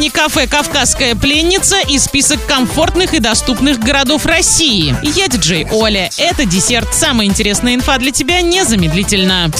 ресторане кафе «Кавказская пленница» и список комфортных и доступных городов России. Я диджей Оля. Это десерт. Самая интересная инфа для тебя незамедлительно.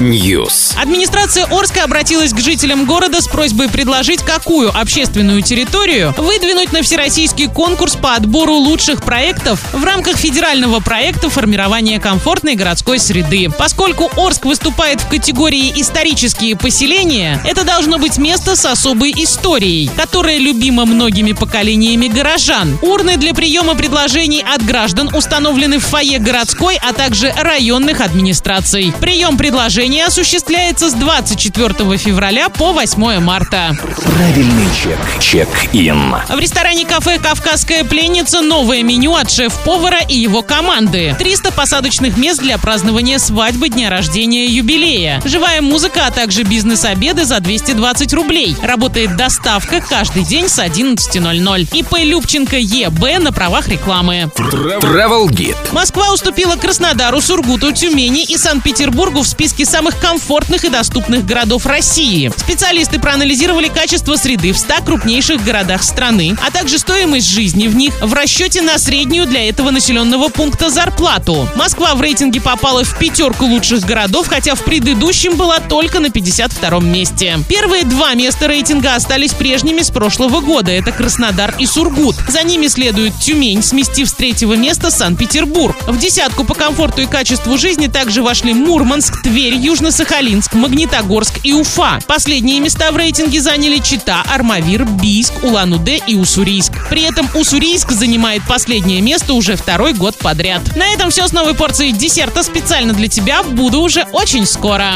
News. Администрация Орска обратилась к жителям города с просьбой предложить, какую общественную территорию выдвинуть на всероссийский конкурс по отбору лучших проектов в рамках федерального проекта формирования комфортной городской среды. Поскольку Орск выступает в категории «исторические поселения», это должно быть место с особой историей, которое любимо многими поколениями горожан. Урны для приема предложений от граждан установлены в фойе городской, а также районных администраций. Прием предложений осуществляется с 24 февраля по 8 марта. Правильный чек. Чек-ин. В ресторане кафе «Кавказская пленница» новое меню от шеф-повара и его команды. 300 посадочных мест для празднования свадьбы, дня рождения, юбилея. Живая музыка, а также бизнес-обеды за 220 рублей. Работает доставка каждый день с 11.00. ИП Любченко ЕБ на правах рекламы. Travel Guide. Москва уступила Краснодару, Сургуту, Тюмени и Санкт-Петербургу в списке самых комфортных и доступных городов России. Специалисты проанализировали качество среды в 100 крупнейших городах страны, а также стоимость жизни в них в расчете на среднюю для этого населенного пункта зарплату. Москва в рейтинге попала в пятерку лучших городов, хотя в предыдущем была только на 52-м месте. Первые два места рейтинга остались прежними с прошлого года. Это Краснодар и Сургут. За ними следует Тюмень, сместив с третьего места Санкт-Петербург. В десятку по комфорту и качеству жизни также вошли Мурманск, Тверь, Южно-Сахалинск, Магнитогорск и Уфа. Последние места в рейтинге заняли Чита, Армавир, Бийск, Улан-Удэ и Уссурийск. При этом Уссурийск занимает последнее место уже второй год подряд. На этом все с новой порцией десерта специально для тебя. Буду уже очень скоро.